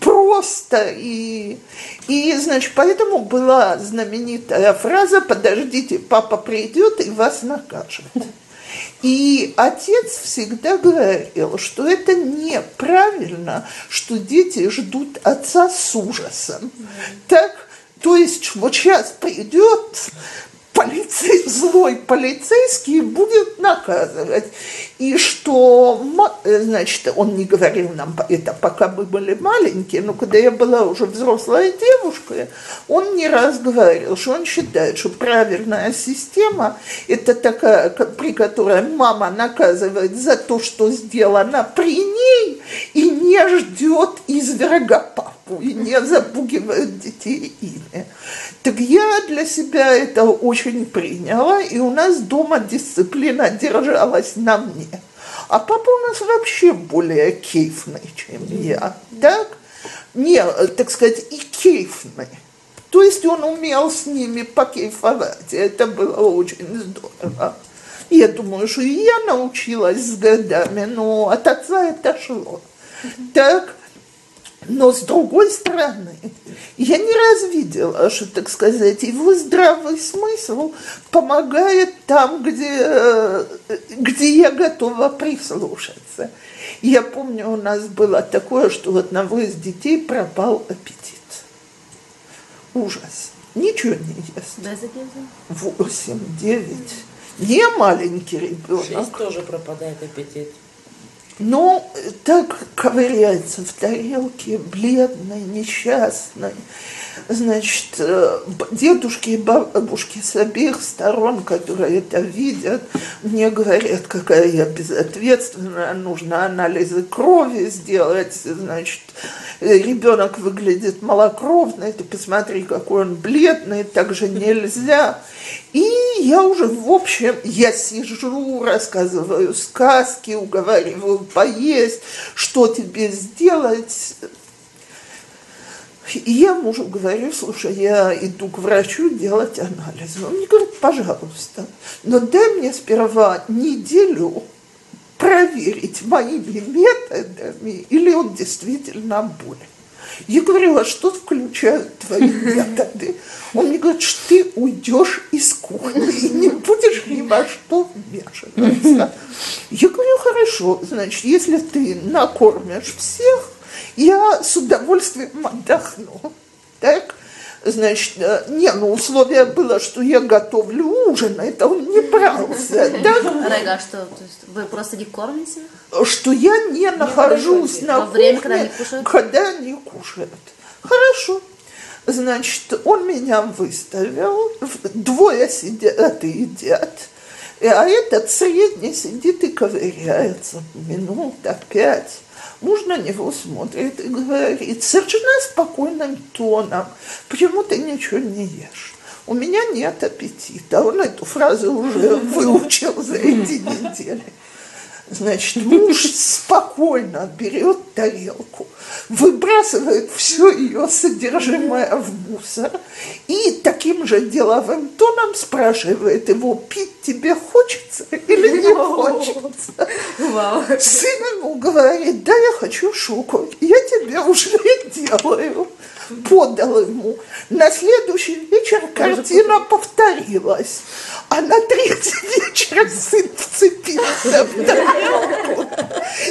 просто. И, и, значит, поэтому была знаменитая фраза «Подождите, папа придет и вас накажет». И отец всегда говорил, что это неправильно, что дети ждут отца с ужасом. Так, то есть вот сейчас придет полицей, злой полицейский будет наказывать. И что, э, значит, он не говорил нам это, пока мы были маленькие, но когда я была уже взрослая девушка, он не раз говорил, что он считает, что правильная система – это такая, при которой мама наказывает за то, что сделано при ней, и не ждет изверга и не запугивает детей ими. Так я для себя это очень приняла, и у нас дома дисциплина держалась на мне. А папа у нас вообще более кейфный, чем я. Так? Не, так сказать, и кейфный. То есть он умел с ними покейфовать, и это было очень здорово. Я думаю, что и я научилась с годами, но от отца это шло. Так, но с другой стороны, я не раз видела, что, так сказать, его здравый смысл помогает там, где, где я готова прислушаться. Я помню, у нас было такое, что у одного из детей пропал аппетит. Ужас. Ничего не ест. Восемь, девять. Не маленький ребенок. Шесть тоже пропадает аппетит. Ну, так ковыряется в тарелке, бледный, несчастный. Значит, э, дедушки и бабушки с обеих сторон, которые это видят, мне говорят, какая я безответственная, нужно анализы крови сделать, значит, ребенок выглядит малокровный, ты посмотри, какой он бледный, так же нельзя. И я уже, в общем, я сижу, рассказываю сказки, уговариваю поесть, что тебе сделать. И я мужу говорю, слушай, я иду к врачу делать анализы. Он мне говорит, пожалуйста, но дай мне сперва неделю проверить моими методами, или он действительно болен. Я говорю, а что включают твои методы? Он мне говорит, что ты уйдешь из кухни и не будешь ни во что вмешиваться. Я говорю, хорошо, значит, если ты накормишь всех, я с удовольствием отдохну. Так? Значит, э, не, ну условие было, что я готовлю ужин, а это он не брался. Да? Рега, что то есть вы просто не кормите? Что я не нахожусь на Во время, кухне, когда они кушают? когда они кушают. Хорошо. Значит, он меня выставил, двое сидят и едят, а этот средний сидит и ковыряется минут пять. Муж на него смотрит и говорит совершенно спокойным тоном, почему ты ничего не ешь? У меня нет аппетита. Он эту фразу уже *laughs* выучил за эти недели. Значит, муж спокойно берет тарелку, выбрасывает все ее содержимое в мусор и таким же деловым тоном спрашивает его, пить тебе хочется или не хочется. Вау. Сын ему говорит, да, я хочу шоку, я тебе уже делаю. Подал ему. На следующий вечер картина повторилась. А на третий *laughs* вечер сын вцепился в тарелку.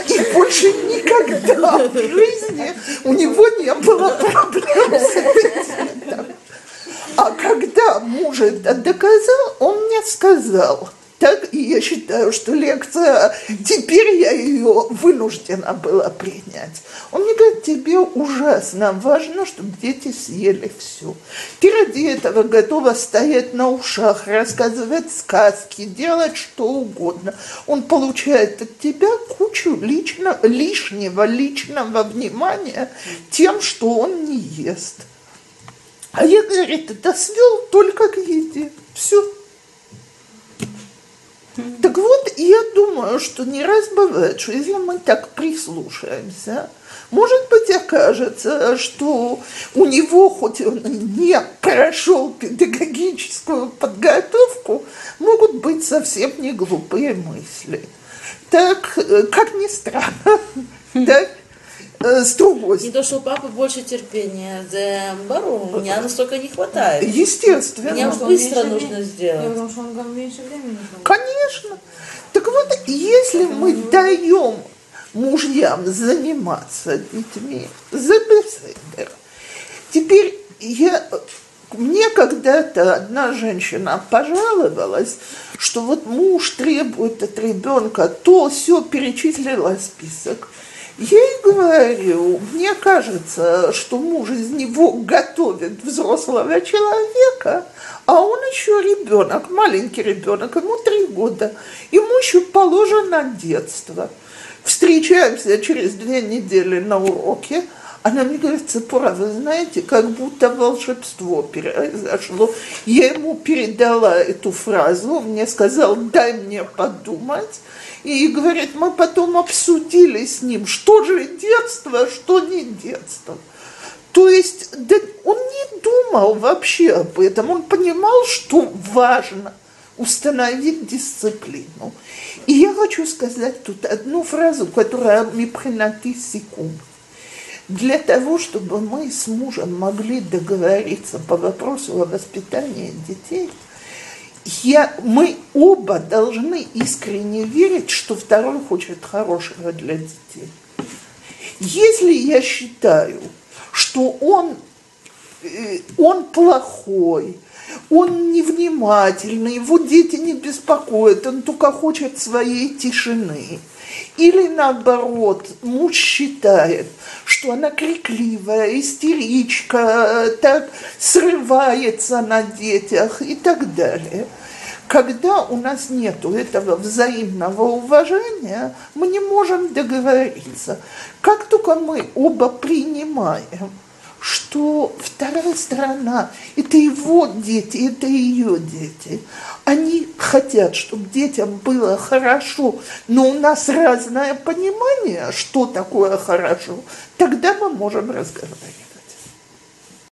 И больше никогда в жизни у него не было проблем с аппетитом. А когда муж это доказал, он мне сказал, так и я считаю, что лекция, теперь я ее вынуждена была принять. Он мне говорит, тебе ужасно важно, чтобы дети съели все. Ты ради этого готова стоять на ушах, рассказывать сказки, делать что угодно. Он получает от тебя кучу лично, лишнего личного внимания тем, что он не ест. А я, говорит, это свел только к еде. Все. Так вот, я думаю, что не раз бывает, что если мы так прислушаемся, может быть, окажется, что у него, хоть он не прошел педагогическую подготовку, могут быть совсем не глупые мысли. Так, э, как ни странно, так, э, с другой Не то, что у папы больше терпения, да, бару, у меня настолько не хватает. Естественно. Мне быстро нужно сделать. Я потому что он говорит, меньше времени нужно. Конечно. Так вот, если мы даем мужьям заниматься детьми, за беседер. Теперь я, мне когда-то одна женщина пожаловалась, что вот муж требует от ребенка, то все перечислила список. Я ей говорю, мне кажется, что муж из него готовит взрослого человека, а он еще ребенок, маленький ребенок, ему три года. Ему еще положено детство. Встречаемся через две недели на уроке. Она мне говорит, Цепора, вы знаете, как будто волшебство произошло. Я ему передала эту фразу, он мне сказал, дай мне подумать. И говорит, мы потом обсудили с ним, что же детство, что не детство. То есть да, он не думал вообще об этом, он понимал, что важно установить дисциплину. И я хочу сказать тут одну фразу, которая мипхинати секунд. Для того, чтобы мы с мужем могли договориться по вопросу о воспитании детей, я, мы оба должны искренне верить, что второй хочет хорошего для детей. Если я считаю, что он, э, он плохой, он невнимательный, его дети не беспокоят, он только хочет своей тишины. Или наоборот, муж считает, что она крикливая, истеричка, так срывается на детях и так далее. Когда у нас нет этого взаимного уважения, мы не можем договориться. Как только мы оба принимаем, что вторая сторона – это его дети, это ее дети. Они хотят, чтобы детям было хорошо, но у нас разное понимание, что такое хорошо. Тогда мы можем разговаривать.